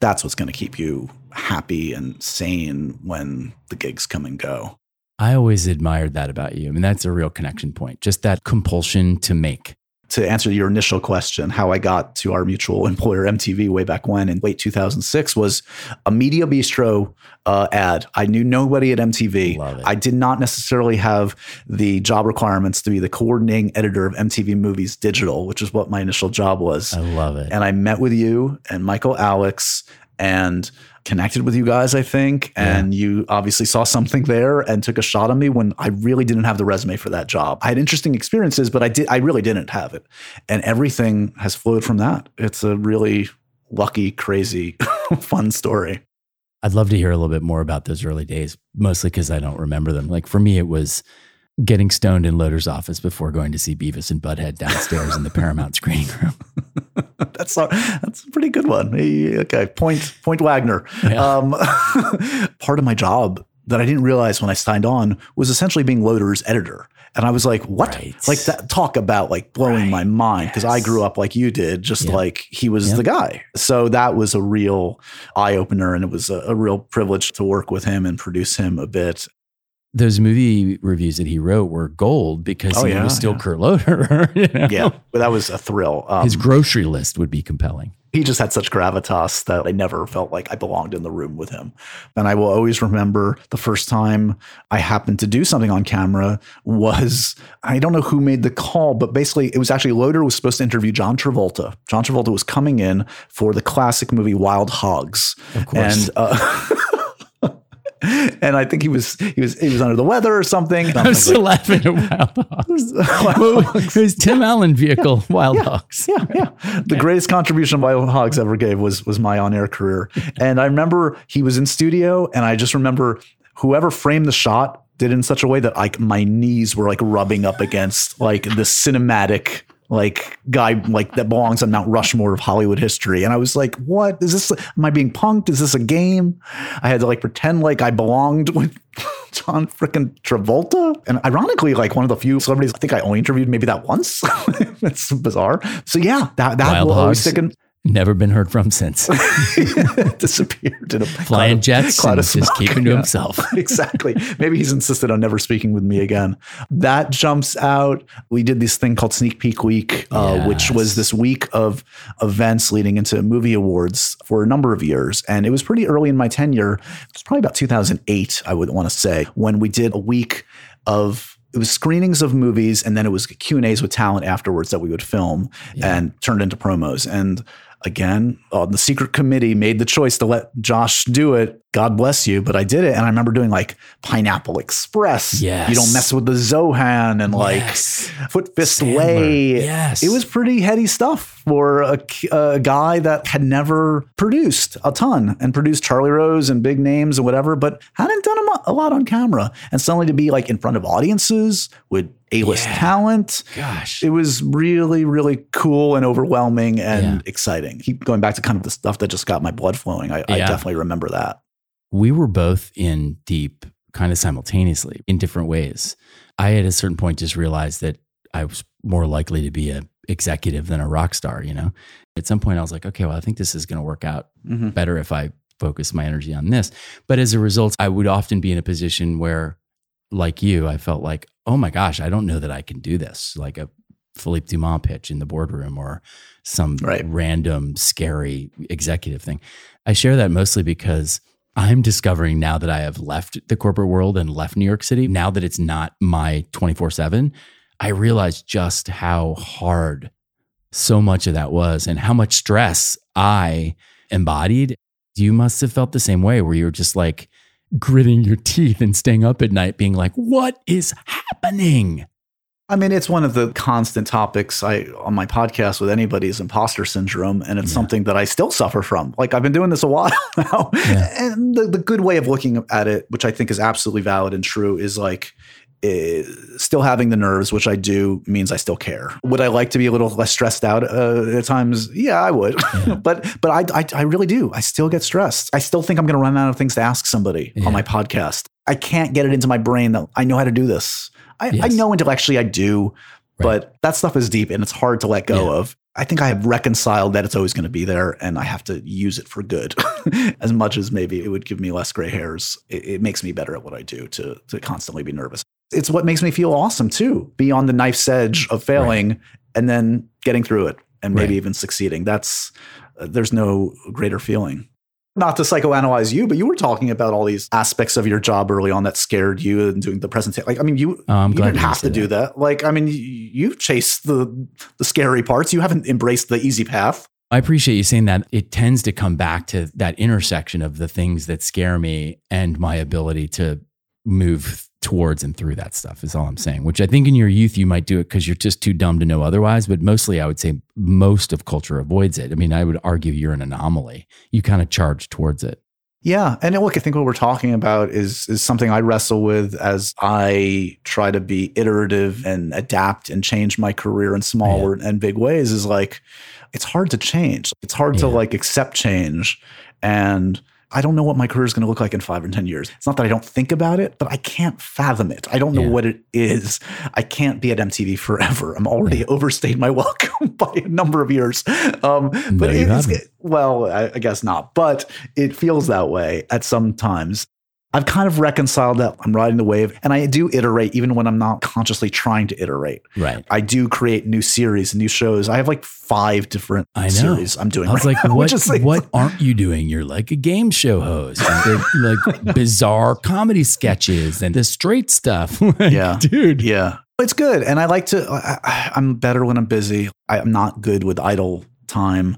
that's what's going to keep you happy and sane when the gigs come and go. I always admired that about you. I mean, that's a real connection point, just that compulsion to make. To answer your initial question, how I got to our mutual employer MTV way back when in late 2006 was a Media Bistro uh, ad. I knew nobody at MTV. I did not necessarily have the job requirements to be the coordinating editor of MTV Movies Digital, which is what my initial job was. I love it. and I met with you and Michael Alex and connected with you guys, I think. And you obviously saw something there and took a shot on me when I really didn't have the resume for that job. I had interesting experiences, but I did I really didn't have it. And everything has flowed from that. It's a really lucky, crazy, fun story. I'd love to hear a little bit more about those early days, mostly because I don't remember them. Like for me, it was getting stoned in Loder's office before going to see Beavis and Butthead downstairs in the Paramount screening room. That's a, that's a pretty good one. Okay, point point Wagner. Um, part of my job that I didn't realize when I signed on was essentially being Loder's editor. And I was like, what? Right. Like that talk about like blowing my mind because I grew up like you did, just Yeah. like he was Yeah. the guy. So that was a real eye opener and it was a, a real privilege to work with him and produce him a bit. Those movie reviews that he wrote were gold because Oh, he yeah, was still yeah. Kurt Loder. you know? Yeah, but that was a thrill. Um, His grocery list would be compelling. he just had such gravitas that I never felt like I belonged in the room with him. And I will always remember the first time I happened to do something on camera was I don't know who made the call, but basically it was actually Loder was supposed to interview John Travolta. John Travolta was coming in for the classic movie Wild Hogs. Of course. And uh, and I think he was he was he was under the weather or something. I'm like, still laughing at Wild Hogs. Well, it was Tim Allen vehicle, Wild Hogs. yeah, yeah. The greatest contribution Wild Hogs ever gave was was my on air career. And I remember he was in studio, and I just remember whoever framed the shot did it in such a way that like my knees were like rubbing up against like the cinematic like guy like that belongs on Mount Rushmore of Hollywood history. And I was like, what is this? Am I being punked? Is this a game? I had to like pretend like I belonged with John freaking Travolta. And ironically, like one of the few celebrities I think I only interviewed maybe that once. it's bizarre. So yeah, that, that Wild will Hogs. always stick in. Never been heard from since. disappeared in a Flying jets cloud of just keeping to Yeah. himself. exactly. Maybe he's insisted on never speaking with me again. That jumps out. We did this thing called Sneak Peek Week, uh, which was this week of events leading into movie awards for a number of years. And it was pretty early in my tenure. It was probably about 2008, I would want to say, when we did a week of it was screenings of movies and then it was Q and A's with talent afterwards that we would film and turned into promos. And again, uh, the secret committee made the choice to let Josh do it. God bless you, but I did it, and I remember doing like Pineapple Express. Yes. you don't mess with the Zohan and like Yes. Foot Fist Sandler. Way. Yes. it was pretty heady stuff for a, a guy that had never produced a ton and produced Charlie Rose and big names and whatever, but hadn't done a a lot on camera. And suddenly to be like in front of audiences with A-list Yeah. talent, Gosh. it was really, really cool and overwhelming and Yeah. exciting. Keep going back to kind of the stuff that just got my blood flowing. I, I definitely remember that. We were both in deep kind of simultaneously in different ways. I at a certain point just realized that I was more likely to be a executive than a rock star, you know. At some point I was like, okay, well, I think this is going to work out Mhm. better if I focus my energy on this. But as a result, I would often be in a position where like you, I felt like, "Oh my gosh, I don't know that I can do this." Like a Philippe Dauman pitch in the boardroom or some Right. random scary executive thing. I share that mostly because I'm discovering now that I have left the corporate world and left New York City, now that it's not my 24 7, I realize just how hard so much of that was and how much stress I embodied. You must have felt the same way where you're just like gritting your teeth and staying up at night, being like, what is happening? I mean, it's one of the constant topics I on my podcast with anybody is imposter syndrome, and it's Yeah. something that I still suffer from. Like I've been doing this a while now, Yeah. and the, the good way of looking at it, which I think is absolutely valid and true, is like eh, still having the nerves, which I do, means I still care. Would I like to be a little less stressed out uh, at times? Yeah, I would, but but I, I I really do. I still get stressed. I still think I'm going to run out of things to ask somebody Yeah. on my podcast. I can't get it into my brain that I know how to do this. I, I know intellectually I do, but that stuff is deep and it's hard to let go Yeah. of. I think I have reconciled that it's always going to be there and I have to use it for good. as much as maybe it would give me less gray hairs, it, it makes me better at what I do to, to constantly be nervous. It's what makes me feel awesome too, be on the knife's edge of failing and then getting through it and maybe Right. even succeeding. That's, uh, there's no greater feeling. Not to psychoanalyze you, but you were talking about all these aspects of your job early on that scared you and doing the presentation. Like, I mean, you, Oh, you didn't have to do that. that. Like, I mean, you, you've chased the the scary parts. You haven't embraced the easy path. I appreciate you saying that. It tends to come back to that intersection of the things that scare me and my ability to move towards and through that stuff, is all I'm saying. Which I think in your youth, you might do it because you're just too dumb to know otherwise. But mostly, I would say most of culture avoids it. I mean, I would argue you're an anomaly. You kind of charge towards it. Yeah, and look, I think what we're talking about is is something I wrestle with as I try to be iterative and adapt and change my career in small and big ways. Is like it's hard to change. It's hard to like accept change, and I don't know what my career is going to look like in five or 10 years. It's not that I don't think about it, but I can't fathom it. I don't know Yeah. what it is. I can't be at MTV forever. I'm already overstayed my welcome by a number of years. Um, but No, it's, haven't. well, I, I guess not, but it feels that way at some times. I've kind of reconciled that I'm riding the wave and I do iterate even when I'm not consciously trying to iterate. Right. I do create new series, and new shows. I have like five different I know. series I'm doing. I was right like, now, what, like- what aren't you doing? You're like a game show host, like bizarre comedy sketches and the straight stuff. Like, Yeah. Dude. Yeah. It's good. And I like to, I, I'm better when I'm busy. I'm not good with idle time.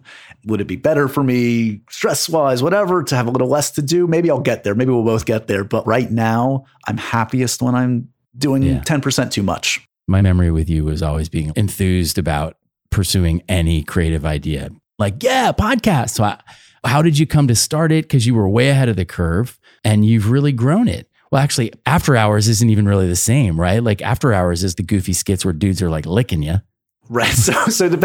Would it be better for me, stress wise, whatever, to have a little less to do? Maybe I'll get there. Maybe we'll both get there. But right now, I'm happiest when I'm doing Yeah. 10% too much. My memory with you was always being enthused about pursuing any creative idea. Like, yeah, podcast. So, I, how did you come to start it? Because you were way ahead of the curve and you've really grown it. Well, actually, After Hours isn't even really the same, right? Like, After Hours is the goofy skits where dudes are like licking you. Right. So, so the,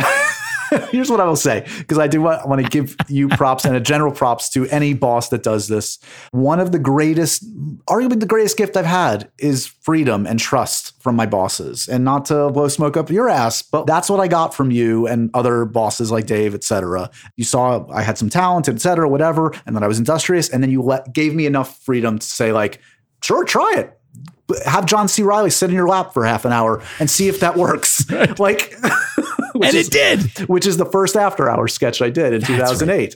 here's what I will say because I do want, want to give you props and a general props to any boss that does this. One of the greatest, arguably the greatest gift I've had is freedom and trust from my bosses. And not to blow smoke up your ass, but that's what I got from you and other bosses like Dave, et cetera. You saw I had some talent, et cetera, whatever, and then I was industrious, and then you let, gave me enough freedom to say like, sure, try it have John C. Reilly sit in your lap for half an hour and see if that works. like, and is, it did, which is the first After Hours sketch I did in That's 2008. Right.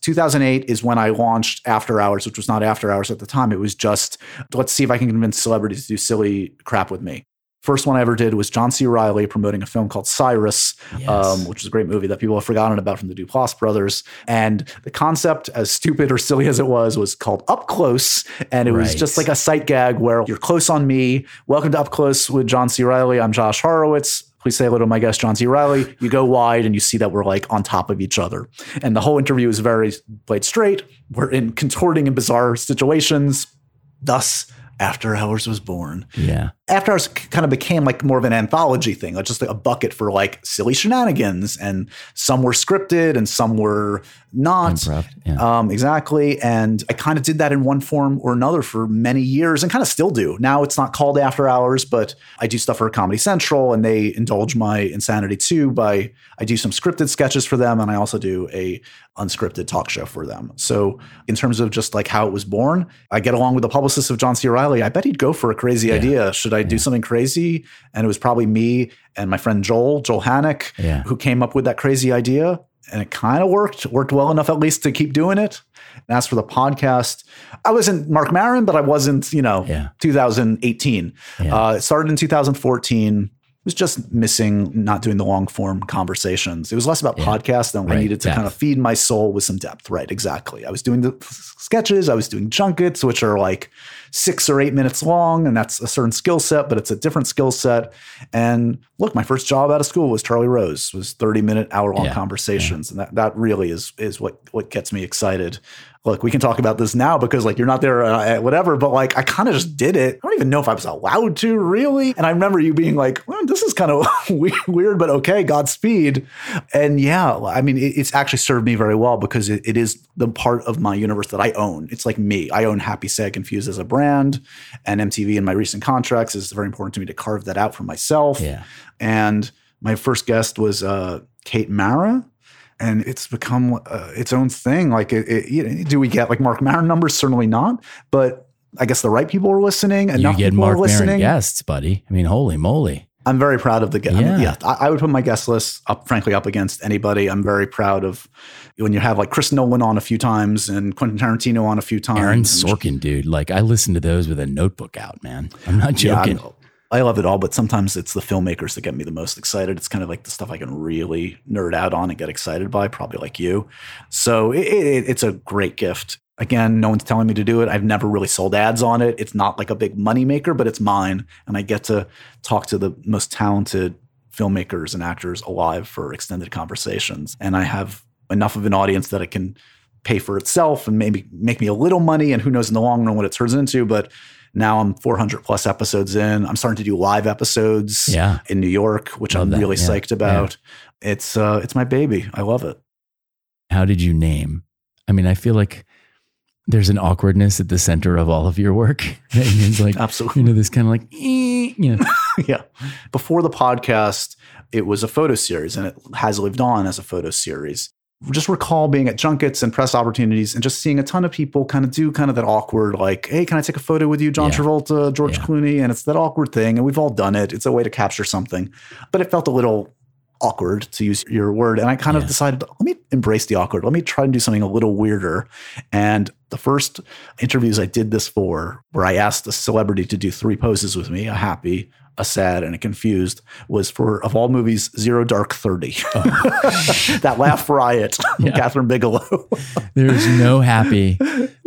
2008 is when I launched After Hours, which was not After Hours at the time. It was just let's see if I can convince celebrities to do silly crap with me. First one I ever did was John C. Reilly promoting a film called Cyrus, yes. um, which is a great movie that people have forgotten about from the Duplass brothers. And the concept, as stupid or silly as it was, was called Up Close. And it right. was just like a sight gag where you're close on me. Welcome to Up Close with John C. Reilly. I'm Josh Horowitz. Please say hello to my guest, John C. Reilly. You go wide and you see that we're like on top of each other. And the whole interview is very played straight. We're in contorting and bizarre situations. Thus, after Hours was born. Yeah. After Hours kind of became like more of an anthology thing, like just like a bucket for like silly shenanigans. And some were scripted and some were not. yeah. um, exactly. And I kind of did that in one form or another for many years and kind of still do. Now it's not called After Hours, but I do stuff for Comedy Central and they indulge my insanity too by I do some scripted sketches for them and I also do a unscripted talk show for them. So in terms of just like how it was born, I get along with the publicist of John C. Reilly. I bet he'd go for a crazy yeah. idea. Should I yeah. do something crazy? And it was probably me and my friend Joel, Joel Hannick, yeah. who came up with that crazy idea and it kind of worked, worked well enough at least to keep doing it. And as for the podcast, I wasn't Marc Maron, but I wasn't, you know, yeah. 2018. Yeah. Uh, it started in 2014 was just missing not doing the long form conversations. It was less about yeah. podcasts than right. I needed to depth. kind of feed my soul with some depth. Right, exactly. I was doing the sketches, I was doing junkets, which are like six or eight minutes long, and that's a certain skill set, but it's a different skill set. And look, my first job out of school was Charlie Rose, was 30 minute, hour long yeah. conversations. Yeah. And that, that really is is what what gets me excited look, we can talk about this now because like you're not there uh, whatever, but like I kind of just did it. I don't even know if I was allowed to really. And I remember you being like, well, this is kind of weird, but okay, Godspeed. And yeah, I mean, it, it's actually served me very well because it, it is the part of my universe that I own. It's like me. I own Happy Sad Confused as a brand, and MTV in my recent contracts is very important to me to carve that out for myself. Yeah. And my first guest was uh, Kate Mara and it's become uh, its own thing. Like, it, it, you know, do we get like Marc Maron numbers? Certainly not. But I guess the right people are listening. Enough you get people Marc are listening. Maron guests, buddy. I mean, holy moly. I'm very proud of the guest. Yeah, I, mean, yeah I, I, would put my guest list up, frankly, up against anybody. I'm very proud of when you have like Chris Nolan on a few times and Quentin Tarantino on a few times. Aaron Sorkin, dude. Like I listen to those with a notebook out, man. I'm not joking. Yeah, I love it all, but sometimes it's the filmmakers that get me the most excited. It's kind of like the stuff I can really nerd out on and get excited by, probably like you. So it, it, it's a great gift. Again, no one's telling me to do it. I've never really sold ads on it. It's not like a big money maker, but it's mine. And I get to talk to the most talented filmmakers and actors alive for extended conversations. And I have enough of an audience that it can pay for itself and maybe make me a little money. And who knows in the long run what it turns into. But now I'm 400 plus episodes in. I'm starting to do live episodes yeah. in New York, which love I'm that. really yeah. psyched about. Yeah. It's uh, it's my baby. I love it. How did you name? I mean, I feel like there's an awkwardness at the center of all of your work. it's like absolutely, you know, this kind of like, you know. yeah. Before the podcast, it was a photo series, and it has lived on as a photo series just recall being at junkets and press opportunities and just seeing a ton of people kind of do kind of that awkward, like, hey, can I take a photo with you, John yeah. Travolta, George yeah. Clooney? And it's that awkward thing. And we've all done it. It's a way to capture something. But it felt a little awkward to use your word. And I kind yeah. of decided, let me embrace the awkward. Let me try and do something a little weirder. And the first interviews I did this for, where I asked a celebrity to do three poses with me, a happy, a sad and a confused was for of all movies Zero Dark Thirty. Oh. that laugh riot, yeah. Kathryn Bigelow. There's no happy,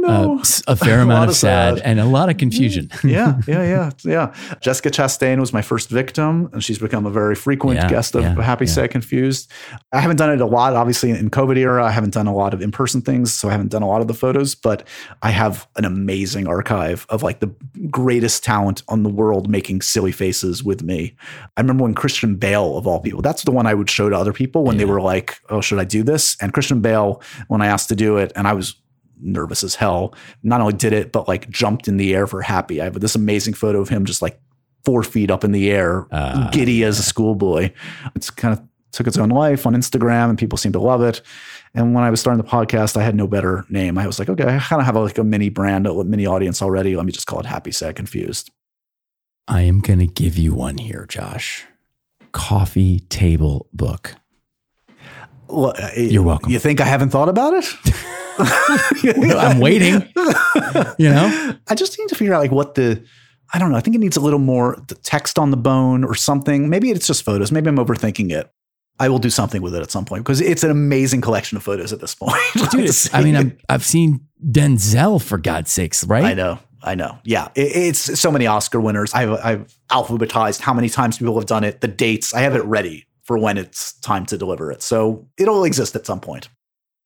no. Uh, a fair a amount of sad, sad, and a lot of confusion. yeah, yeah, yeah, yeah. Jessica Chastain was my first victim, and she's become a very frequent yeah, guest of yeah, Happy, Sad, Confused. I haven't done it a lot, obviously in COVID era. I haven't done a lot of in person things, so I haven't done a lot of the photos, but I have an amazing archive of like the greatest talent on the world making silly faces with me. I remember when Christian Bale, of all people, that's the one I would show to other people when yeah. they were like, oh, should I do this? And Christian Bale, when I asked to do it, and I was nervous as hell, not only did it, but like jumped in the air for happy. I have this amazing photo of him just like four feet up in the air, uh, giddy as a schoolboy. It's kind of took its own life on Instagram and people seem to love it. And when I was starting the podcast, I had no better name. I was like, okay, I kind of have a, like a mini brand, a mini audience already. Let me just call it Happy Sad Confused. I am going to give you one here, Josh. Coffee table book. Well, uh, You're welcome. You think I haven't thought about it? well, I'm waiting. you know, I just need to figure out like what the I don't know. I think it needs a little more text on the bone or something. Maybe it's just photos. Maybe I'm overthinking it. I will do something with it at some point because it's an amazing collection of photos at this point. Dude, I mean, i have seen Denzel for God's sakes, right? I know. I know. Yeah. It, it's so many Oscar winners. I've, I've alphabetized how many times people have done it, the dates. I have it ready for when it's time to deliver it. So it'll exist at some point.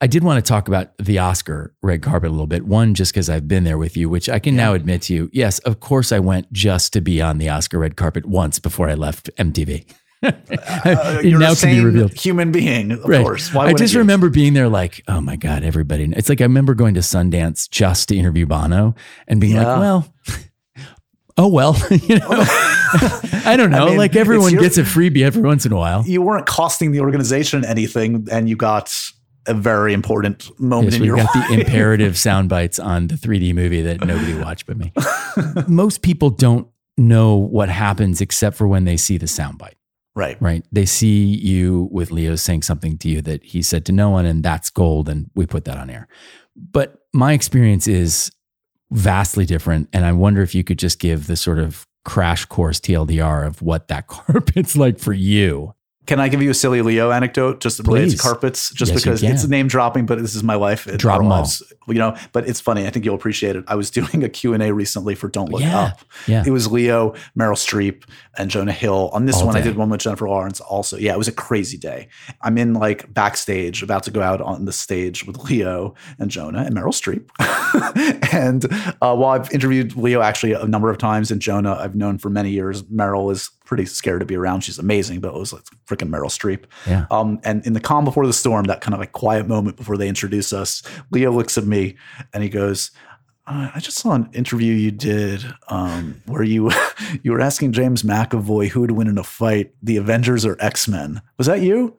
I did want to talk about the Oscar red carpet a little bit. One, just because I've been there with you, which I can yeah. now admit to you. Yes, of course, I went just to be on the Oscar red carpet once before I left MTV. uh, you're now can be revealed. human being, of right. course. Why I just you? remember being there, like, oh my god, everybody. It's like I remember going to Sundance just to interview Bono and being yeah. like, well, oh well, you know. I don't know. I mean, like everyone your, gets a freebie every once in a while. You weren't costing the organization anything, and you got a very important moment yes, in your We got the imperative sound bites on the 3D movie that nobody watched but me. Most people don't know what happens except for when they see the sound bite. Right. Right. They see you with Leo saying something to you that he said to no one, and that's gold, and we put that on air. But my experience is vastly different. And I wonder if you could just give the sort of crash course TLDR of what that carpet's like for you. Can I give you a silly Leo anecdote just related to carpets? Just yes, because it's name dropping, but this is my life. Drop them all. You know, but it's funny. I think you'll appreciate it. I was doing a Q&A recently for Don't Look yeah, Up. Yeah. It was Leo, Meryl Streep, and Jonah Hill. On this all one, day. I did one with Jennifer Lawrence also. Yeah, it was a crazy day. I'm in like backstage, about to go out on the stage with Leo and Jonah and Meryl Streep. and uh, while I've interviewed Leo actually a number of times and Jonah I've known for many years, Meryl is pretty scared to be around. She's amazing, but it was like freaking Meryl Streep. Yeah. Um, and in the calm before the storm, that kind of like quiet moment before they introduce us, Leo looks at me and he goes, uh, I just saw an interview you did um, where you you were asking James McAvoy who would win in a fight, the Avengers or X Men. Was that you?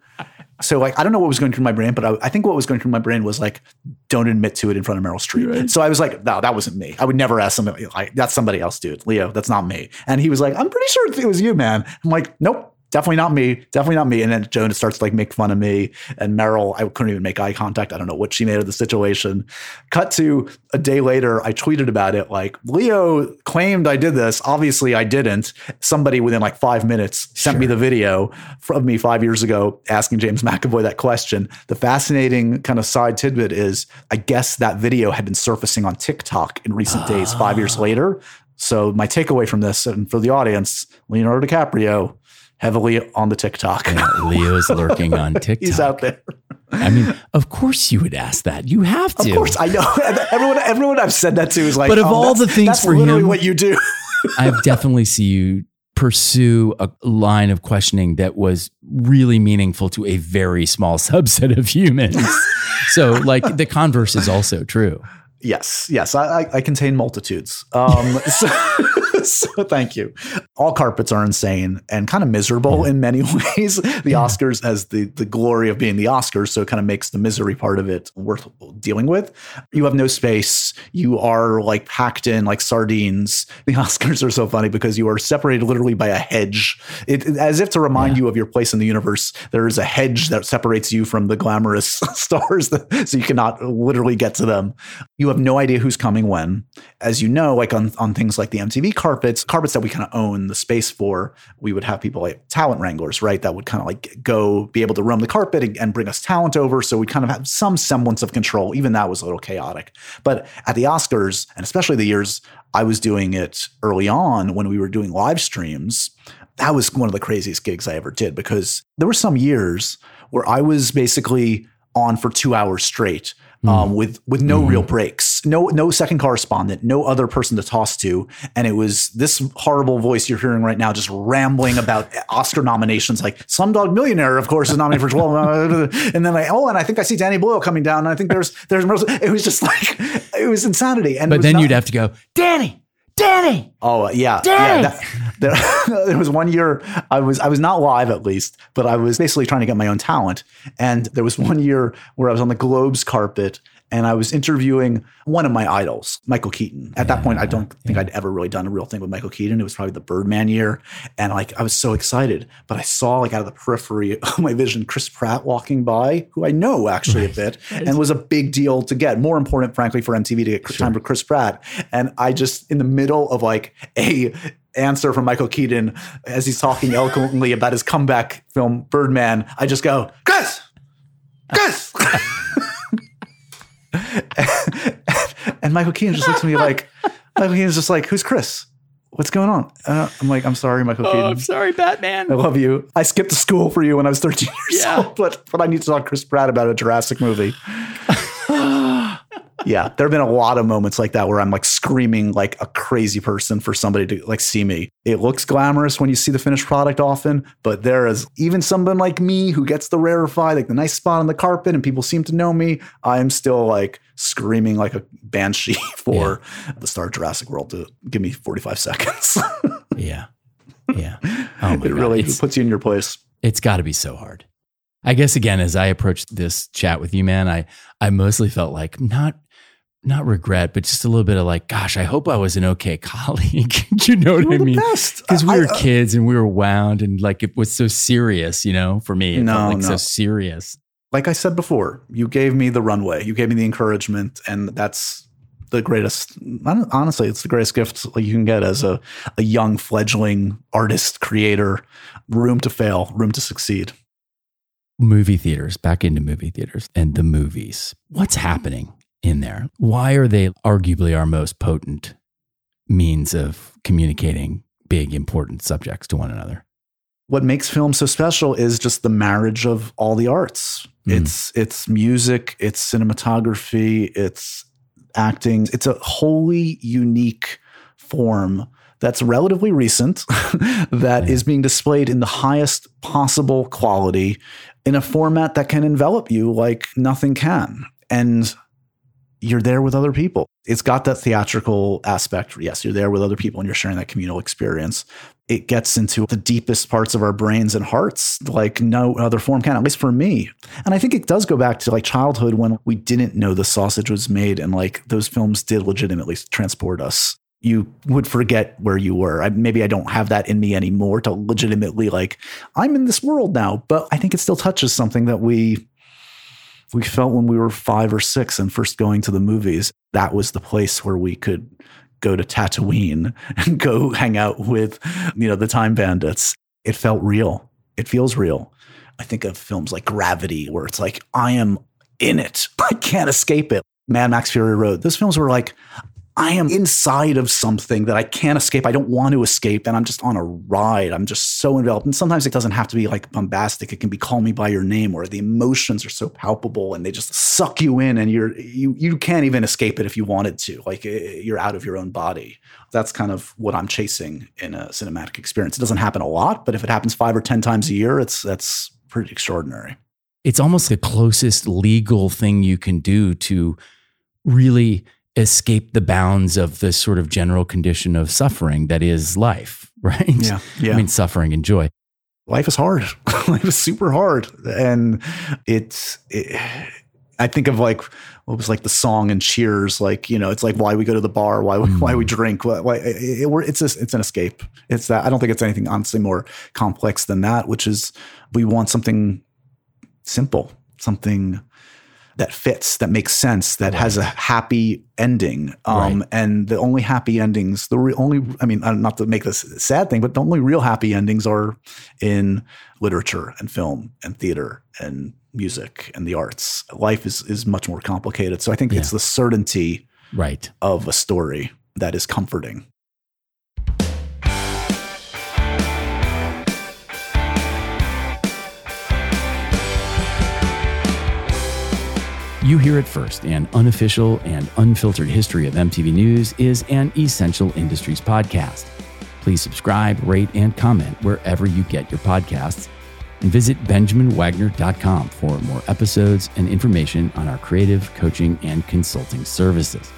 So like I don't know what was going through my brain, but I, I, think what was going through my brain was like, don't admit to it in front of Meryl Streep. Right. So I was like, no, that wasn't me. I would never ask somebody like that's somebody else, dude. Leo, that's not me. And he was like, I'm pretty sure it was you, man. I'm like, nope, definitely not me, definitely not me. And then Jonah starts to like make fun of me. And Meryl, I couldn't even make eye contact. I don't know what she made of the situation. Cut to a day later, I tweeted about it like, Leo claimed I did this. Obviously, I didn't. Somebody within like five minutes sent sure. me the video from me five years ago asking James McAvoy that question. The fascinating kind of side tidbit is I guess that video had been surfacing on TikTok in recent days, five years ah. later. So my takeaway from this and for the audience, Leonardo DiCaprio heavily on the TikTok. Yeah, Leo is lurking on TikTok. He's out there. I mean, of course you would ask that. You have to. Of course, I know. Everyone, everyone I've said that to is like, but of oh, all the things for him, what you do, I've definitely see you pursue a line of questioning that was really meaningful to a very small subset of humans. so, like the converse is also true. Yes, yes, I, I, contain multitudes. Um, so, so thank you. All carpets are insane and kind of miserable in many ways. The yeah. Oscars as the the glory of being the Oscars, so it kind of makes the misery part of it worth dealing with. You have no space. You are like packed in like sardines. The Oscars are so funny because you are separated literally by a hedge. It, as if to remind yeah. you of your place in the universe. There is a hedge that separates you from the glamorous stars, that, so you cannot literally get to them. You have no idea who's coming when. As you know, like on on things like the MTV carpets, carpets that we kind of own the space for, we would have people like talent wranglers, right? That would kind of like go be able to roam the carpet and, and bring us talent over. So we kind of have some semblance of control. Even that was a little chaotic. But at the Oscars, and especially the years I was doing it early on when we were doing live streams, that was one of the craziest gigs I ever did because there were some years where I was basically on for two hours straight mm. um, with with no mm. real breaks, no no second correspondent, no other person to toss to, and it was this horrible voice you're hearing right now, just rambling about Oscar nominations, like Slumdog Millionaire, of course, is nominated for twelve, and then like, oh, and I think I see Danny Boyle coming down, and I think there's there's it was just like it was insanity, and but then not, you'd have to go, Danny. Danny. Oh uh, yeah, Danny. yeah. That, there, there was one year I was I was not live at least, but I was basically trying to get my own talent. And there was one year where I was on the Globes carpet and I was interviewing one of my idols, Michael Keaton. At that point, I don't think I'd ever really done a real thing with Michael Keaton. It was probably the Birdman year, and like I was so excited. But I saw like out of the periphery of my vision, Chris Pratt walking by, who I know actually a bit, and was a big deal to get. More important, frankly, for MTV to get sure. time for Chris Pratt. And I just in the middle of like a answer from Michael Keaton as he's talking eloquently about his comeback film Birdman, I just go, Chris, Chris. and Michael Keaton just looks at me like, Michael Keaton's just like, who's Chris? What's going on? Uh, I'm like, I'm sorry, Michael oh, Keaton. I'm sorry, Batman. I love you. I skipped to school for you when I was 13 years yeah. old, but but I need to talk to Chris Pratt about a Jurassic movie. yeah, there have been a lot of moments like that where I'm like screaming like a crazy person for somebody to like see me. It looks glamorous when you see the finished product often, but there is even someone like me who gets the rarefied, like the nice spot on the carpet, and people seem to know me. I'm still like screaming like a banshee for yeah. the star Jurassic World to give me 45 seconds. yeah. Yeah. Oh it God. really it's, puts you in your place. It's got to be so hard. I guess again, as I approached this chat with you, man, I I mostly felt like not not regret, but just a little bit of like, gosh, I hope I was an okay colleague. you know what I mean? Because we were I, uh, kids and we were wound and like it was so serious, you know, for me. It no, felt like no. so serious. Like I said before, you gave me the runway, you gave me the encouragement, and that's the greatest. Honestly, it's the greatest gift you can get as a, a young fledgling artist, creator. Room to fail, room to succeed. Movie theaters, back into movie theaters and the movies. What's happening? In there. Why are they arguably our most potent means of communicating big, important subjects to one another? What makes film so special is just the marriage of all the arts. Mm. It's it's music, it's cinematography, it's acting. It's a wholly unique form that's relatively recent that yeah. is being displayed in the highest possible quality in a format that can envelop you like nothing can. And you're there with other people. It's got that theatrical aspect. Yes, you're there with other people and you're sharing that communal experience. It gets into the deepest parts of our brains and hearts like no other form can, at least for me. And I think it does go back to like childhood when we didn't know the sausage was made and like those films did legitimately transport us. You would forget where you were. I, maybe I don't have that in me anymore to legitimately like, I'm in this world now, but I think it still touches something that we we felt when we were five or six and first going to the movies, that was the place where we could go to Tatooine and go hang out with, you know, the time bandits. It felt real. It feels real. I think of films like Gravity, where it's like, I am in it. I can't escape it. Mad Max Fury Road. Those films were like, I am inside of something that I can't escape. I don't want to escape. And I'm just on a ride. I'm just so enveloped. And sometimes it doesn't have to be like bombastic. It can be call me by your name or the emotions are so palpable and they just suck you in and you're, you, you can't even escape it if you wanted to. Like eh, you're out of your own body. That's kind of what I'm chasing in a cinematic experience. It doesn't happen a lot, but if it happens five or 10 times a year, it's, that's pretty extraordinary. It's almost the closest legal thing you can do to really escape the bounds of the sort of general condition of suffering that is life, right? Yeah. yeah. I mean, suffering and joy. Life is hard. life is super hard. And it's, it, I think of like, what was like the song and cheers, like, you know, it's like why we go to the bar, why, mm. why we drink, why, why it, it, it's a, it's an escape. It's that, I don't think it's anything honestly more complex than that, which is we want something simple, something that fits, that makes sense, that right. has a happy ending. Um, right. And the only happy endings, the re- only, I mean, not to make this a sad thing, but the only real happy endings are in literature and film and theater and music and the arts. Life is is much more complicated. So I think yeah. it's the certainty right. of a story that is comforting. You Hear It First, an unofficial and unfiltered history of MTV News, is an Essential Industries podcast. Please subscribe, rate, and comment wherever you get your podcasts. And visit benjaminwagner.com for more episodes and information on our creative, coaching, and consulting services.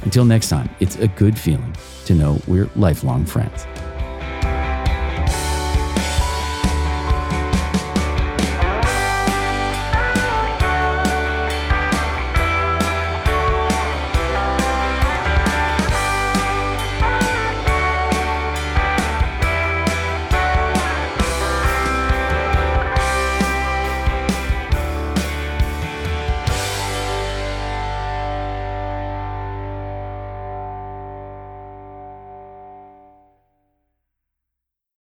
Until next time, it's a good feeling to know we're lifelong friends.